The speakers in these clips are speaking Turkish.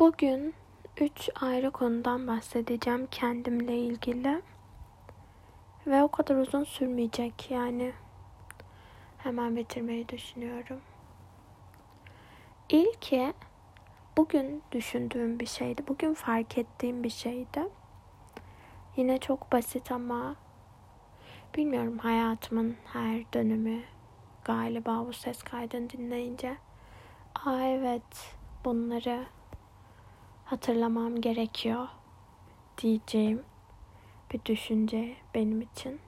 Bugün üç ayrı konudan bahsedeceğim kendimle ilgili. Ve o kadar uzun sürmeyecek yani. Hemen bitirmeyi düşünüyorum. İlki bugün düşündüğüm bir şeydi. Bugün fark ettiğim bir şeydi. Yine çok basit ama bilmiyorum hayatımın her dönümü galiba bu ses kaydını dinleyince Aa evet bunları hatırlamam gerekiyor diyeceğim bir düşünce benim için.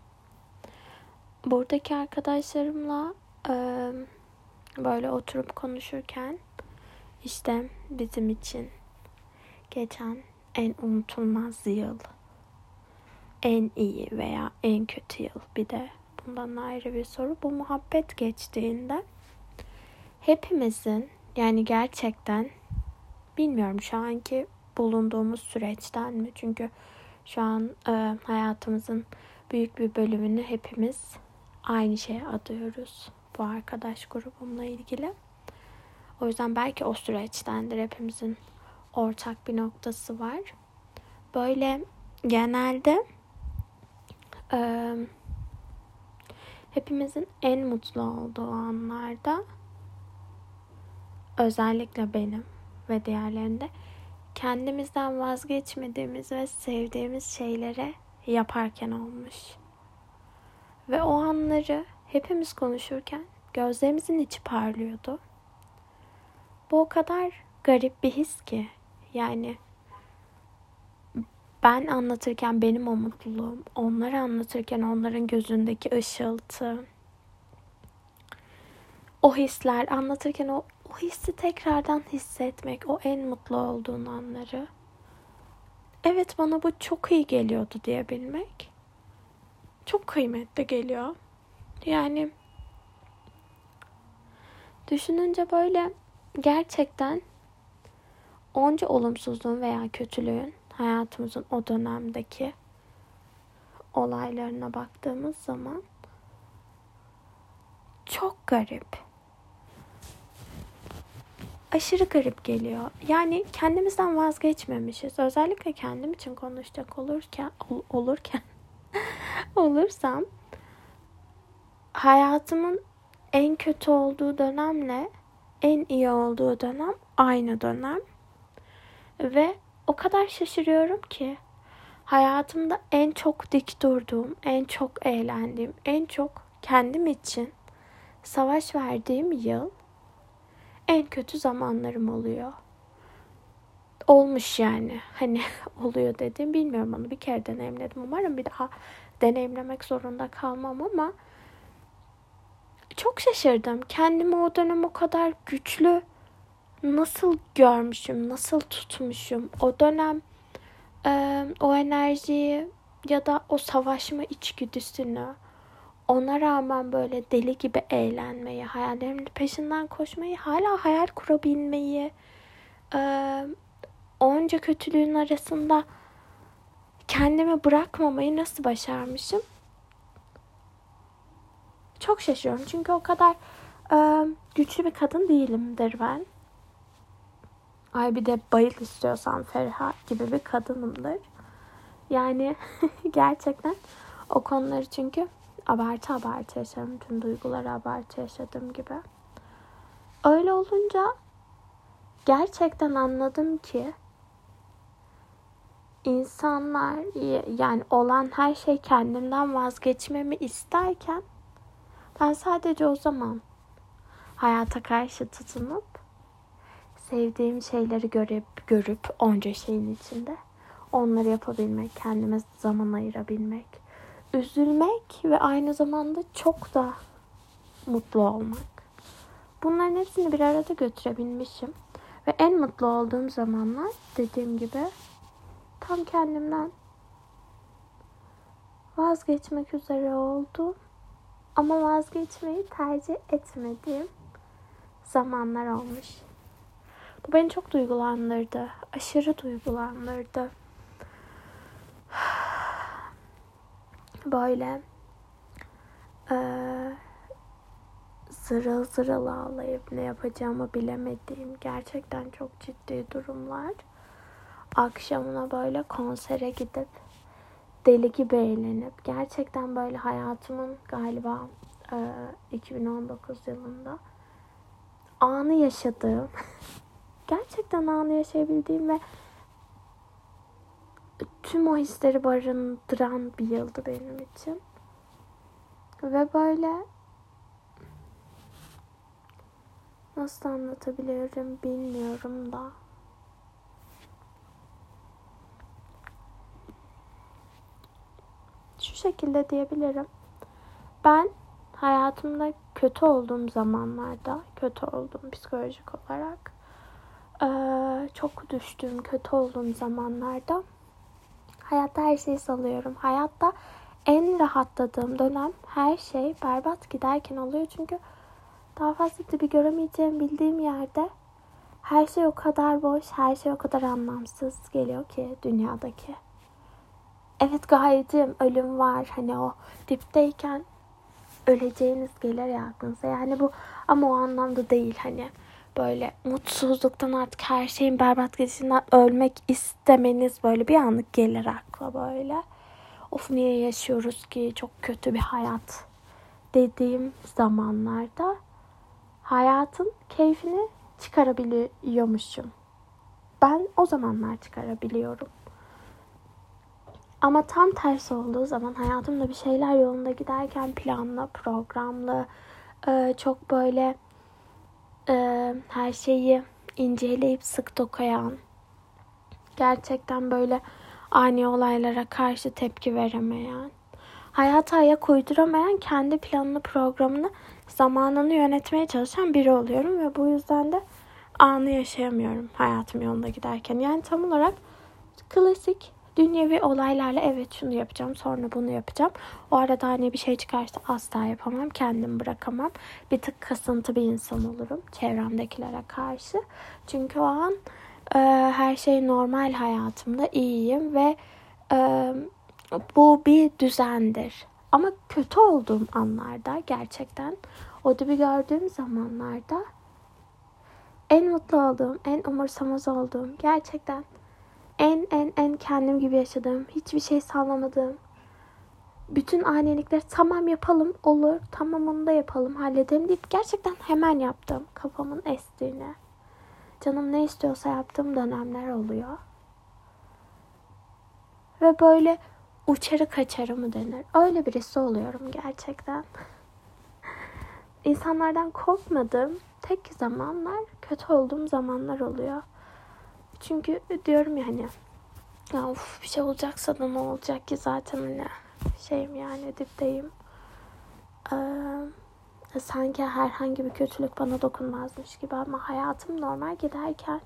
Buradaki arkadaşlarımla e, böyle oturup konuşurken işte bizim için geçen en unutulmaz yıl, en iyi veya en kötü yıl bir de bundan ayrı bir soru. Bu muhabbet geçtiğinde hepimizin yani gerçekten bilmiyorum şu anki bulunduğumuz süreçten mi? Çünkü şu an e, hayatımızın büyük bir bölümünü hepimiz aynı şeye adıyoruz. Bu arkadaş grubumla ilgili. O yüzden belki o süreçtendir hepimizin ortak bir noktası var. Böyle genelde e, hepimizin en mutlu olduğu anlarda özellikle benim ve diğerlerinde kendimizden vazgeçmediğimiz ve sevdiğimiz şeylere yaparken olmuş. Ve o anları hepimiz konuşurken gözlerimizin içi parlıyordu. Bu o kadar garip bir his ki. Yani ben anlatırken benim o mutluluğum, onları anlatırken onların gözündeki ışıltı, o hisler anlatırken o o hissi tekrardan hissetmek, o en mutlu olduğun anları. Evet bana bu çok iyi geliyordu diyebilmek. Çok kıymetli geliyor. Yani düşününce böyle gerçekten onca olumsuzluğun veya kötülüğün hayatımızın o dönemdeki olaylarına baktığımız zaman çok garip aşırı garip geliyor. Yani kendimizden vazgeçmemişiz. Özellikle kendim için konuşacak olurken ol, olurken olursam hayatımın en kötü olduğu dönemle en iyi olduğu dönem aynı dönem. Ve o kadar şaşırıyorum ki hayatımda en çok dik durduğum, en çok eğlendiğim, en çok kendim için savaş verdiğim yıl en kötü zamanlarım oluyor. Olmuş yani. Hani oluyor dedim. Bilmiyorum onu bir kere deneyimledim. Umarım bir daha deneyimlemek zorunda kalmam ama çok şaşırdım. Kendimi o dönem o kadar güçlü nasıl görmüşüm, nasıl tutmuşum. O dönem e, o enerjiyi ya da o savaşma içgüdüsünü ona rağmen böyle deli gibi eğlenmeyi, hayallerimin peşinden koşmayı, hala hayal kurabilmeyi, e, onca kötülüğün arasında kendimi bırakmamayı nasıl başarmışım? Çok şaşıyorum çünkü o kadar güçlü bir kadın değilimdir ben. Ay bir de bayıl istiyorsan Ferha gibi bir kadınımdır. Yani gerçekten o konuları çünkü abartı abartı yaşarım. Tüm duyguları abartı yaşadığım gibi. Öyle olunca gerçekten anladım ki insanlar yani olan her şey kendimden vazgeçmemi isterken ben sadece o zaman hayata karşı tutunup sevdiğim şeyleri görüp görüp onca şeyin içinde onları yapabilmek, kendime zaman ayırabilmek üzülmek ve aynı zamanda çok da mutlu olmak. Bunların hepsini bir arada götürebilmişim. Ve en mutlu olduğum zamanlar dediğim gibi tam kendimden vazgeçmek üzere oldu. Ama vazgeçmeyi tercih etmediğim zamanlar olmuş. Bu beni çok duygulandırdı. Aşırı duygulandırdı. Böyle e, zırıl zırıl ağlayıp ne yapacağımı bilemediğim gerçekten çok ciddi durumlar. Akşamına böyle konsere gidip deli gibi eğlenip gerçekten böyle hayatımın galiba e, 2019 yılında anı yaşadığım gerçekten anı yaşayabildiğim ve tüm o hisleri barındıran bir yıldı benim için. Ve böyle nasıl anlatabilirim bilmiyorum da. Şu şekilde diyebilirim. Ben hayatımda kötü olduğum zamanlarda, kötü olduğum psikolojik olarak çok düştüğüm, kötü olduğum zamanlarda hayatta her şeyi salıyorum. Hayatta en rahatladığım dönem her şey berbat giderken oluyor. Çünkü daha fazla bir göremeyeceğim bildiğim yerde her şey o kadar boş, her şey o kadar anlamsız geliyor ki dünyadaki. Evet gaydim, ölüm var. Hani o dipteyken öleceğiniz gelir ya aklınıza. Yani bu ama o anlamda değil hani böyle mutsuzluktan artık her şeyin berbat gidişinden ölmek istemeniz böyle bir anlık gelir akla böyle. Of niye yaşıyoruz ki çok kötü bir hayat dediğim zamanlarda hayatın keyfini çıkarabiliyormuşum. Ben o zamanlar çıkarabiliyorum. Ama tam tersi olduğu zaman hayatımda bir şeyler yolunda giderken planlı, programlı, çok böyle her şeyi inceleyip sık dokuyan, gerçekten böyle ani olaylara karşı tepki veremeyen, hayata ayak uyduramayan, kendi planını, programını, zamanını yönetmeye çalışan biri oluyorum ve bu yüzden de anı yaşayamıyorum hayatım yolunda giderken. Yani tam olarak klasik dünyevi olaylarla evet şunu yapacağım sonra bunu yapacağım. O arada hani bir şey çıkarsa asla yapamam. Kendimi bırakamam. Bir tık kasıntı bir insan olurum çevremdekilere karşı. Çünkü o an e, her şey normal hayatımda iyiyim ve e, bu bir düzendir. Ama kötü olduğum anlarda gerçekten o dibi gördüğüm zamanlarda en mutlu olduğum, en umursamaz olduğum gerçekten en en en kendim gibi yaşadığım, hiçbir şey sağlamadığım, bütün anilikleri tamam yapalım olur, tamam onu da yapalım halledelim deyip gerçekten hemen yaptım kafamın estiğine. Canım ne istiyorsa yaptığım dönemler oluyor. Ve böyle uçarı kaçarı mı denir? Öyle birisi oluyorum gerçekten. İnsanlardan korkmadığım tek zamanlar kötü olduğum zamanlar oluyor. Çünkü diyorum ya hani ya of bir şey olacaksa da ne olacak ki zaten hani şeyim yani dipteyim. Ee, sanki herhangi bir kötülük bana dokunmazmış gibi ama hayatım normal giderken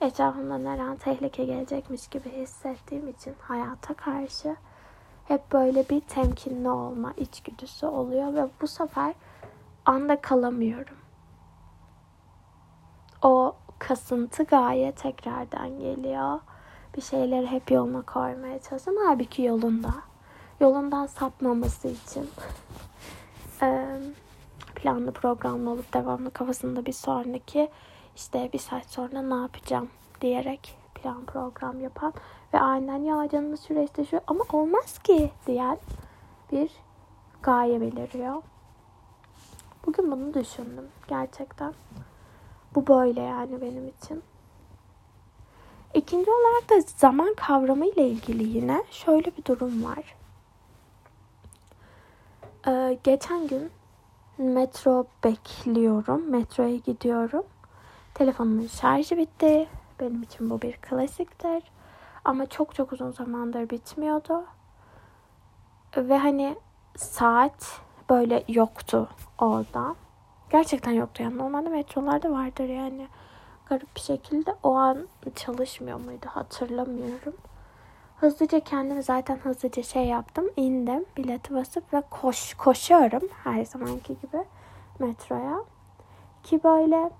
etrafımdan her an tehlike gelecekmiş gibi hissettiğim için hayata karşı hep böyle bir temkinli olma içgüdüsü oluyor ve bu sefer anda kalamıyorum. O kasıntı gaye tekrardan geliyor. Bir şeyleri hep yoluna koymaya çalışıyorum. Halbuki yolunda. Yolundan sapmaması için. planlı programlı olup devamlı kafasında bir sonraki işte bir saat sonra ne yapacağım diyerek plan program yapan ve aynen ya canımız süreçte şu ama olmaz ki diyen bir gaye beliriyor. Bugün bunu düşündüm gerçekten. Bu böyle yani benim için. İkinci olarak da zaman kavramı ile ilgili yine şöyle bir durum var. Ee, geçen gün metro bekliyorum. Metroya gidiyorum. Telefonumun şarjı bitti. Benim için bu bir klasiktir. Ama çok çok uzun zamandır bitmiyordu. Ve hani saat böyle yoktu orada. Gerçekten yoktu yani. Normalde metrolarda vardır yani. Garip bir şekilde o an çalışmıyor muydu hatırlamıyorum. Hızlıca kendimi zaten hızlıca şey yaptım. indim bileti basıp ve koş koşuyorum her zamanki gibi metroya. Ki böyle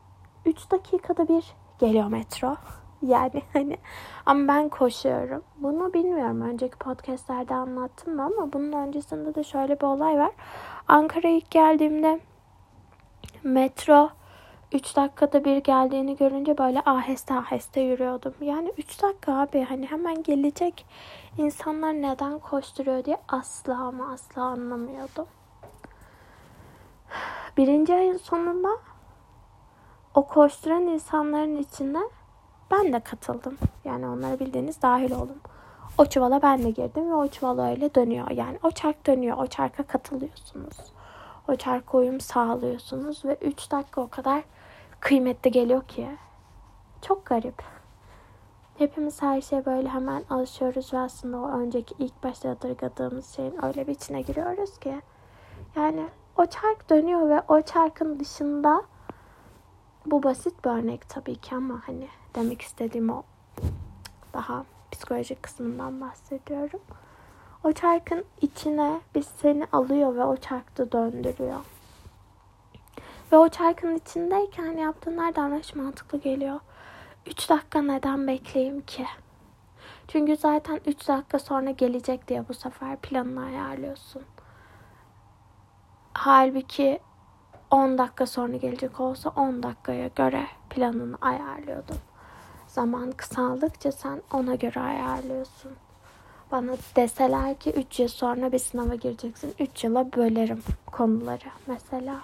3 dakikada bir geliyor metro. Yani hani ama ben koşuyorum. Bunu bilmiyorum. Önceki podcastlerde anlattım mı ama bunun öncesinde de şöyle bir olay var. Ankara'ya ilk geldiğimde metro 3 dakikada bir geldiğini görünce böyle aheste aheste yürüyordum. Yani 3 dakika abi hani hemen gelecek insanlar neden koşturuyor diye asla ama asla anlamıyordum. Birinci ayın sonunda o koşturan insanların içine ben de katıldım. Yani onları bildiğiniz dahil oldum. O çuvala ben de girdim ve o çuval öyle dönüyor. Yani o çark dönüyor. O çarka katılıyorsunuz. O çarka uyum sağlıyorsunuz ve 3 dakika o kadar kıymetli geliyor ki. Çok garip. Hepimiz her şeye böyle hemen alışıyoruz ve aslında o önceki ilk başta yadırgadığımız şeyin öyle bir içine giriyoruz ki. Yani o çark dönüyor ve o çarkın dışında bu basit bir örnek tabii ki ama hani demek istediğim o daha psikolojik kısmından bahsediyorum. O çarkın içine biz seni alıyor ve o çarkta döndürüyor. Ve o çarkın içindeyken yaptığın her davranış mantıklı geliyor. 3 dakika neden bekleyeyim ki? Çünkü zaten 3 dakika sonra gelecek diye bu sefer planını ayarlıyorsun. Halbuki 10 dakika sonra gelecek olsa 10 dakikaya göre planını ayarlıyordum. Zaman kısaldıkça sen ona göre ayarlıyorsun. Bana deseler ki 3 yıl sonra bir sınava gireceksin. 3 yıla bölerim konuları mesela.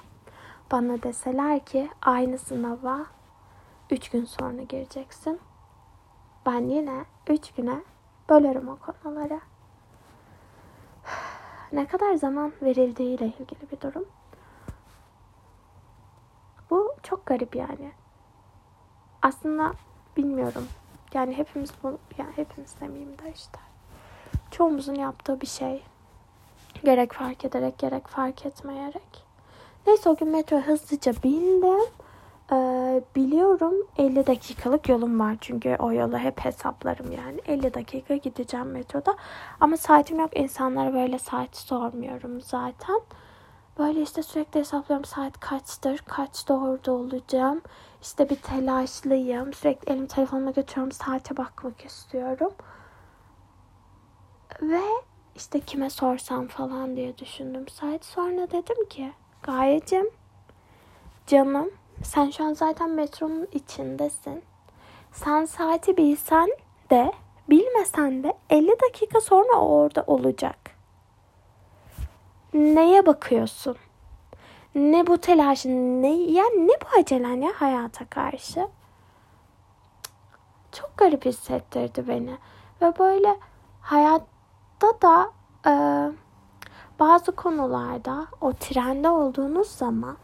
Bana deseler ki aynı sınava 3 gün sonra gireceksin. Ben yine 3 güne bölerim o konuları. Ne kadar zaman verildiğiyle ilgili bir durum. Bu çok garip yani. Aslında bilmiyorum. Yani hepimiz bu yani hepimiz demeyeyim de işte. Çoğumuzun yaptığı bir şey. Gerek fark ederek gerek fark etmeyerek. Neyse o gün metro hızlıca bindim. Ee, biliyorum 50 dakikalık yolum var çünkü o yolu hep hesaplarım yani. 50 dakika gideceğim metroda. Ama saatim yok. İnsanlara böyle saat sormuyorum zaten. Böyle işte sürekli hesaplıyorum. Saat kaçtır? Kaçta orada olacağım? İşte bir telaşlıyım. Sürekli elim telefonuma götürüyorum saate bakmak istiyorum ve işte kime sorsam falan diye düşündüm saat sonra dedim ki Gayecim canım sen şu an zaten metronun içindesin. Sen saati bilsen de bilmesen de 50 dakika sonra orada olacak. Neye bakıyorsun? Ne bu telaşın? Ne yani ne bu acelen ya hayata karşı? Çok garip hissettirdi beni. Ve böyle hayatta da e, bazı konularda o trende olduğunuz zaman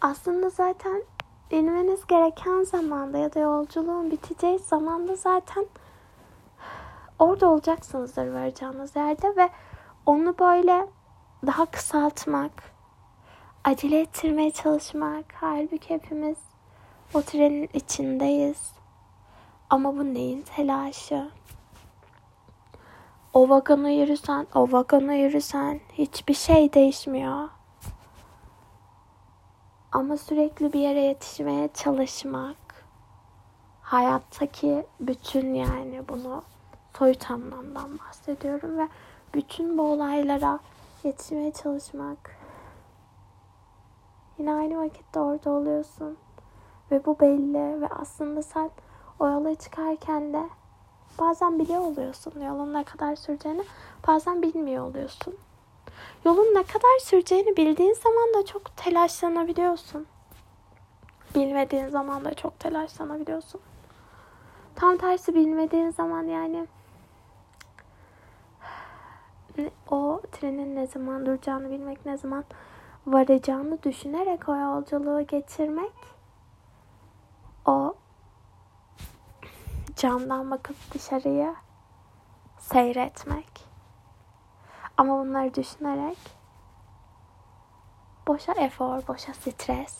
aslında zaten inmeniz gereken zamanda ya da yolculuğun biteceği zamanda zaten orada olacaksınızdır varacağınız yerde ve onu böyle daha kısaltmak, acele ettirmeye çalışmak. Halbuki hepimiz o trenin içindeyiz. Ama bu neyin telaşı? O vagona yürüsen, o vagona yürüsen hiçbir şey değişmiyor. Ama sürekli bir yere yetişmeye çalışmak hayattaki bütün yani bunu soyut anlamdan bahsediyorum ve bütün bu olaylara yetişmeye çalışmak yine aynı vakitte orada oluyorsun ve bu belli ve aslında sen o yola çıkarken de bazen biliyor oluyorsun yolun ne kadar süreceğini bazen bilmiyor oluyorsun. Yolun ne kadar süreceğini bildiğin zaman da çok telaşlanabiliyorsun. Bilmediğin zaman da çok telaşlanabiliyorsun. Tam tersi bilmediğin zaman yani o trenin ne zaman duracağını bilmek, ne zaman varacağını düşünerek o yolculuğu geçirmek o camdan bakıp dışarıya seyretmek ama bunları düşünerek boşa efor, boşa stres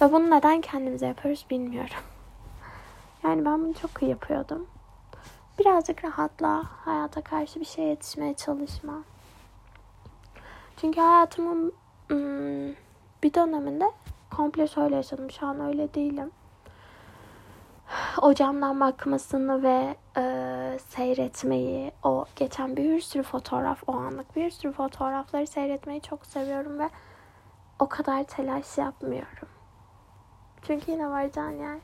ve bunu neden kendimize yapıyoruz bilmiyorum. Yani ben bunu çok iyi yapıyordum. Birazcık rahatla, hayata karşı bir şey yetişmeye çalışma. Çünkü hayatımın hmm, bir döneminde komple şöyle yaşadım. Şu an öyle değilim o camdan bakmasını ve e, seyretmeyi, o geçen bir sürü fotoğraf, o anlık bir sürü fotoğrafları seyretmeyi çok seviyorum ve o kadar telaş yapmıyorum. Çünkü yine varacağın yer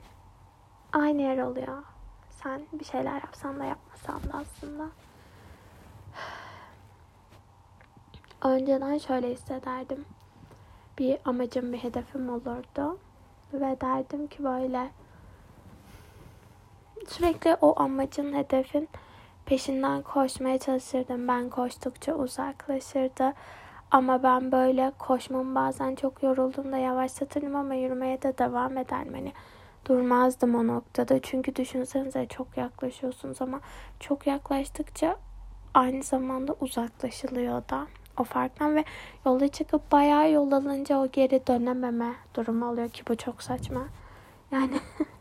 aynı yer oluyor. Sen bir şeyler yapsan da yapmasan da aslında. Önceden şöyle hissederdim. Bir amacım, bir hedefim olurdu. Ve derdim ki böyle sürekli o amacın, hedefin peşinden koşmaya çalışırdım. Ben koştukça uzaklaşırdı. Ama ben böyle koşmamı bazen çok yorulduğumda yavaşlatırdım ama yürümeye de devam ederdim. Hani durmazdım o noktada. Çünkü düşünsenize çok yaklaşıyorsunuz ama çok yaklaştıkça aynı zamanda uzaklaşılıyor da o farktan ve yola çıkıp bayağı yol alınca o geri dönememe durumu oluyor ki bu çok saçma. Yani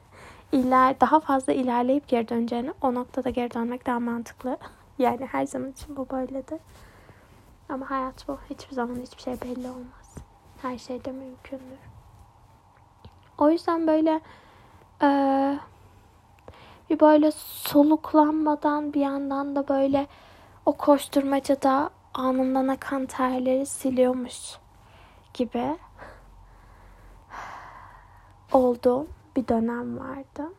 iler daha fazla ilerleyip geri döneceğini o noktada geri dönmek daha mantıklı. Yani her zaman için bu böyledir. Ama hayat bu. Hiçbir zaman hiçbir şey belli olmaz. Her şey de mümkündür. O yüzden böyle e, bir böyle soluklanmadan bir yandan da böyle o koşturmacada anından akan terleri siliyormuş gibi olduğum bir dönem vardı.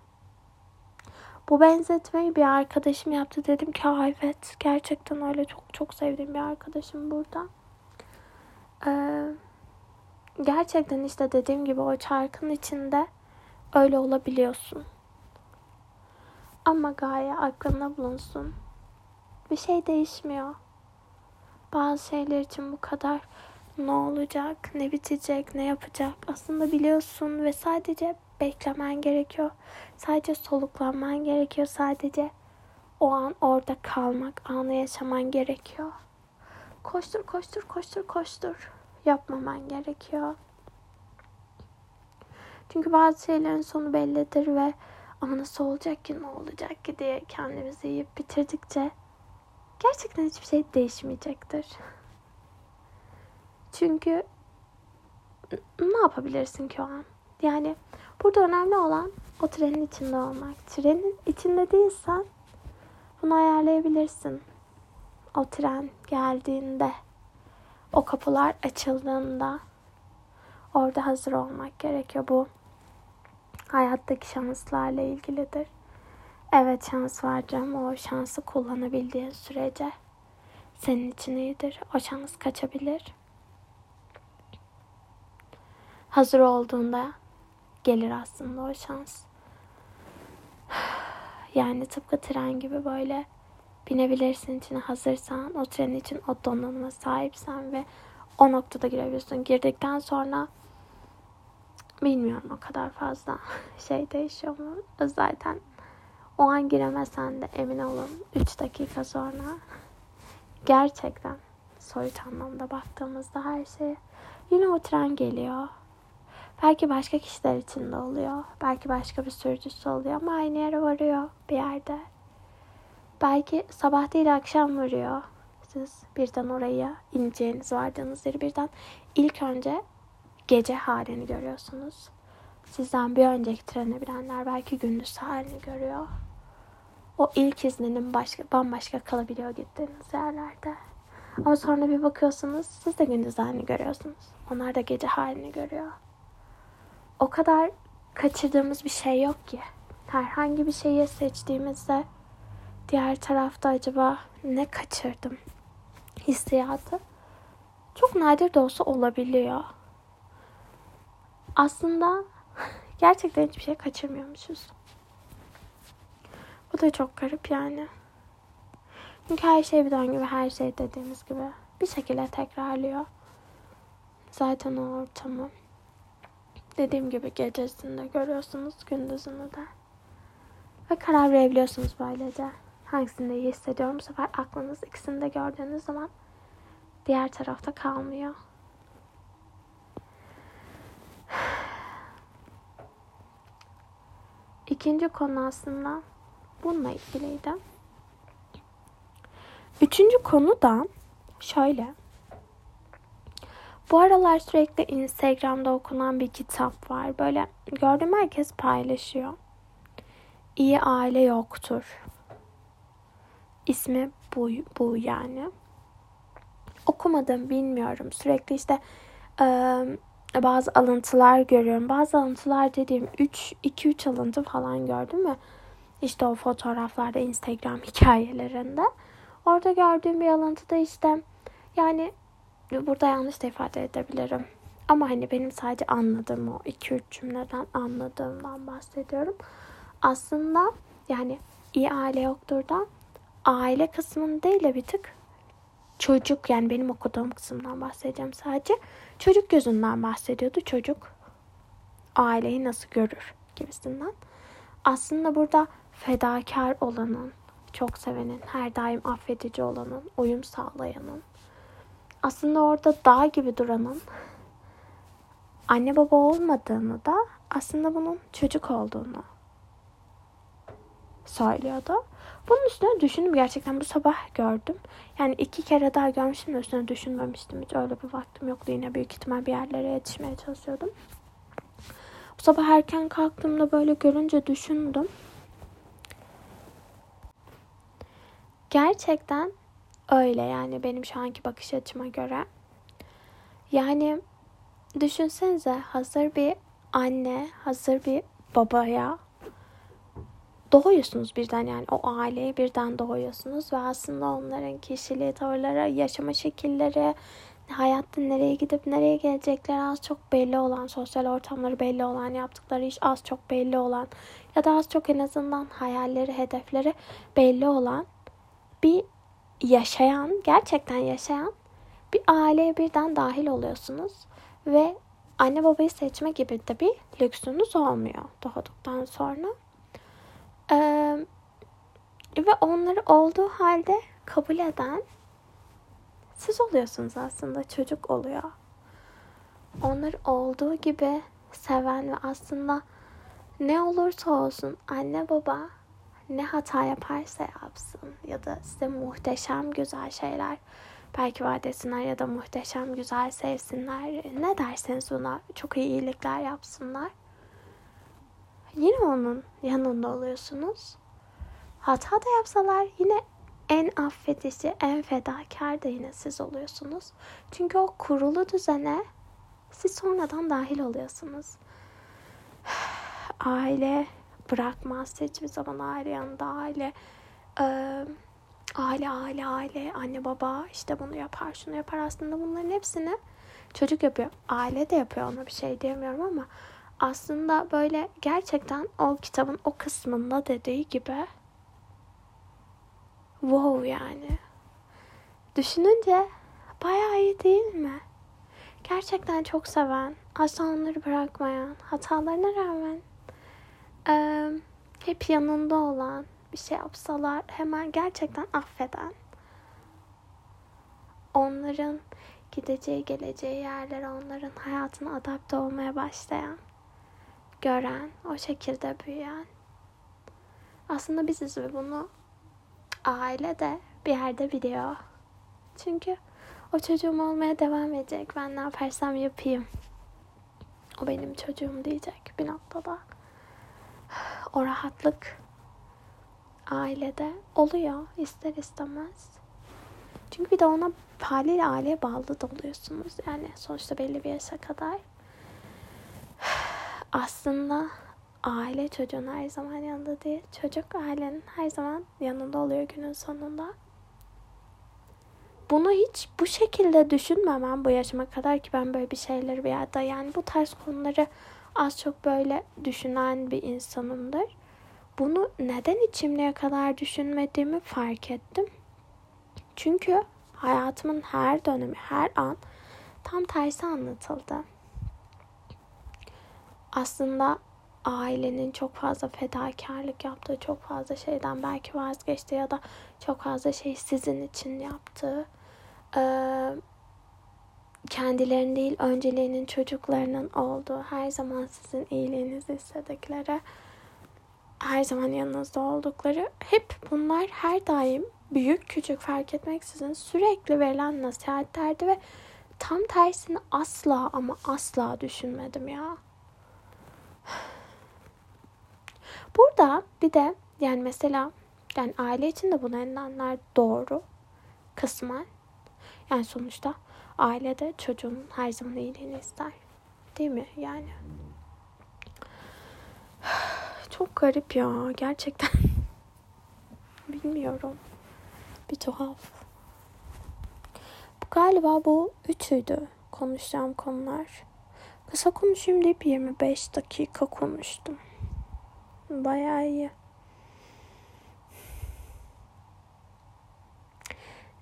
Bu benzetmeyi bir arkadaşım yaptı. Dedim ki evet gerçekten öyle çok çok sevdiğim bir arkadaşım burada. Ee, gerçekten işte dediğim gibi o çarkın içinde öyle olabiliyorsun. Ama gaye aklında bulunsun. Bir şey değişmiyor. Bazı şeyler için bu kadar ne olacak, ne bitecek, ne yapacak aslında biliyorsun ve sadece beklemen gerekiyor. Sadece soluklanman gerekiyor. Sadece o an orada kalmak, anı yaşaman gerekiyor. Koştur, koştur, koştur, koştur. Yapmaman gerekiyor. Çünkü bazı şeylerin sonu bellidir ve ama nasıl olacak ki, ne olacak ki diye kendimizi yiyip bitirdikçe gerçekten hiçbir şey değişmeyecektir. Çünkü ne yapabilirsin ki o an? Yani burada önemli olan o trenin içinde olmak. Trenin içinde değilsen bunu ayarlayabilirsin. O tren geldiğinde, o kapılar açıldığında orada hazır olmak gerekiyor. Bu hayattaki şanslarla ilgilidir. Evet şans vardır ama o şansı kullanabildiğin sürece senin için iyidir. O şans kaçabilir. Hazır olduğunda gelir aslında o şans. Yani tıpkı tren gibi böyle binebilirsin içine hazırsan, o tren için o donanıma sahipsen ve o noktada girebiliyorsun. Girdikten sonra bilmiyorum o kadar fazla şey değişiyor mu? Zaten o an giremesen de emin olun 3 dakika sonra gerçekten soyut anlamda baktığımızda her şey yine o tren geliyor. Belki başka kişiler için de oluyor. Belki başka bir sürücüsü oluyor ama aynı yere varıyor bir yerde. Belki sabah değil akşam varıyor. Siz birden oraya ineceğiniz, vardığınız yeri birden ilk önce gece halini görüyorsunuz. Sizden bir önceki trene bilenler belki gündüz halini görüyor. O ilk izninin başka, bambaşka kalabiliyor gittiğiniz yerlerde. Ama sonra bir bakıyorsunuz siz de gündüz halini görüyorsunuz. Onlar da gece halini görüyor o kadar kaçırdığımız bir şey yok ki. Herhangi bir şeyi seçtiğimizde diğer tarafta acaba ne kaçırdım hissiyatı çok nadir de olsa olabiliyor. Aslında gerçekten hiçbir şey kaçırmıyormuşuz. Bu da çok garip yani. Çünkü her şey bir döngü ve her şey dediğimiz gibi bir şekilde tekrarlıyor. Zaten o ortamı. Dediğim gibi gecesinde görüyorsunuz gündüzünü de. Ve karar verebiliyorsunuz böylece. Hangisinde iyi hissediyorum. Bu sefer aklınız ikisini de gördüğünüz zaman diğer tarafta kalmıyor. İkinci konu aslında bununla ilgiliydi. Üçüncü konu da şöyle. Bu aralar sürekli Instagram'da okunan bir kitap var. Böyle gördüğüm herkes paylaşıyor. İyi aile yoktur. İsmi bu, bu yani. Okumadım bilmiyorum. Sürekli işte e, bazı alıntılar görüyorum. Bazı alıntılar dediğim 3 2 3 alıntı falan gördüm mü? İşte o fotoğraflarda Instagram hikayelerinde. Orada gördüğüm bir alıntıda işte yani burada yanlış da ifade edebilirim. Ama hani benim sadece anladığım o 2-3 cümleden anladığımdan bahsediyorum. Aslında yani iyi aile yoktur da aile kısmını değil de bir tık çocuk yani benim okuduğum kısımdan bahsedeceğim sadece. Çocuk gözünden bahsediyordu. Çocuk aileyi nasıl görür gibisinden. Aslında burada fedakar olanın, çok sevenin, her daim affedici olanın, uyum sağlayanın, aslında orada dağ gibi duranın anne baba olmadığını da aslında bunun çocuk olduğunu söylüyordu. Bunun üstüne düşündüm gerçekten bu sabah gördüm. Yani iki kere daha görmüştüm de üstüne düşünmemiştim. Hiç öyle bir vaktim yoktu. Yine büyük ihtimal bir yerlere yetişmeye çalışıyordum. Bu sabah erken kalktığımda böyle görünce düşündüm. Gerçekten öyle yani benim şu anki bakış açıma göre. Yani düşünsenize hazır bir anne, hazır bir babaya doğuyorsunuz birden yani o aileye birden doğuyorsunuz ve aslında onların kişiliği, tavırları, yaşama şekilleri, hayatta nereye gidip nereye gelecekleri az çok belli olan, sosyal ortamları belli olan, yaptıkları iş az çok belli olan ya da az çok en azından hayalleri, hedefleri belli olan bir yaşayan, gerçekten yaşayan bir aileye birden dahil oluyorsunuz ve anne babayı seçme gibi de bir lüksünüz olmuyor doğduktan sonra. Ee, ve onları olduğu halde kabul eden siz oluyorsunuz aslında çocuk oluyor. Onları olduğu gibi seven ve aslında ne olursa olsun anne baba ne hata yaparsa yapsın ya da size muhteşem güzel şeyler belki vaat etsinler ya da muhteşem güzel sevsinler ne derseniz buna çok iyi iyilikler yapsınlar yine onun yanında oluyorsunuz. Hata da yapsalar yine en affedici, en fedakar da yine siz oluyorsunuz. Çünkü o kurulu düzene siz sonradan dahil oluyorsunuz. Aile bırakmaz hiçbir zaman aile yanında aile e, aile aile aile anne baba işte bunu yapar şunu yapar aslında bunların hepsini çocuk yapıyor. Aile de yapıyor ona bir şey diyemiyorum ama aslında böyle gerçekten o kitabın o kısmında dediği gibi wow yani. Düşününce bayağı iyi değil mi? Gerçekten çok seven, asla onları bırakmayan, hatalarına rağmen e, hep yanında olan, bir şey yapsalar hemen gerçekten affeden. Onların gideceği geleceği yerler onların hayatına adapte olmaya başlayan gören, o şekilde büyüyen. Aslında biziz ve bunu aile de bir yerde biliyor. Çünkü o çocuğum olmaya devam edecek. Ben ne yaparsam yapayım. O benim çocuğum diyecek bir noktada. O rahatlık ailede oluyor ister istemez. Çünkü bir de ona haliyle aileye bağlı da oluyorsunuz. Yani sonuçta belli bir yaşa kadar aslında aile çocuğun her zaman yanında değil. Çocuk ailenin her zaman yanında oluyor günün sonunda. Bunu hiç bu şekilde düşünmemem bu yaşıma kadar ki ben böyle bir şeyleri bir yerde yani bu tarz konuları az çok böyle düşünen bir insanımdır. Bunu neden içimliğe kadar düşünmediğimi fark ettim. Çünkü hayatımın her dönemi, her an tam tersi anlatıldı aslında ailenin çok fazla fedakarlık yaptığı, çok fazla şeyden belki vazgeçti ya da çok fazla şey sizin için yaptığı, ee, kendilerinin değil önceliğinin çocuklarının olduğu, her zaman sizin iyiliğinizi istedikleri, her zaman yanınızda oldukları, hep bunlar her daim büyük küçük fark etmeksizin sürekli verilen nasihatlerdi ve tam tersini asla ama asla düşünmedim ya. Burada bir de yani mesela yani aile için de bunu edenler doğru kısmen. Yani sonuçta ailede çocuğun her zaman iyiliğini ister. Değil mi yani? Çok garip ya gerçekten. Bilmiyorum. Bir tuhaf. Galiba bu üçüydü konuşacağım konular. Kısa konuşayım deyip 25 dakika konuştum. Bayağı iyi.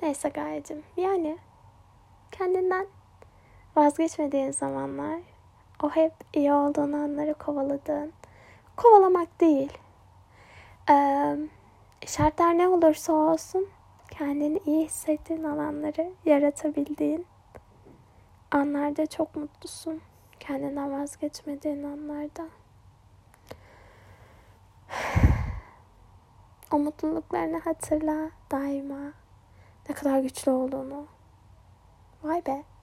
Neyse gayecim. Yani kendinden vazgeçmediğin zamanlar o hep iyi olduğun anları kovaladığın kovalamak değil. Ee, şartlar ne olursa olsun kendini iyi hissettiğin alanları yaratabildiğin anlarda çok mutlusun. Kendinden vazgeçmediğin anlarda. O mutluluklarını hatırla daima. Ne kadar güçlü olduğunu. I bet?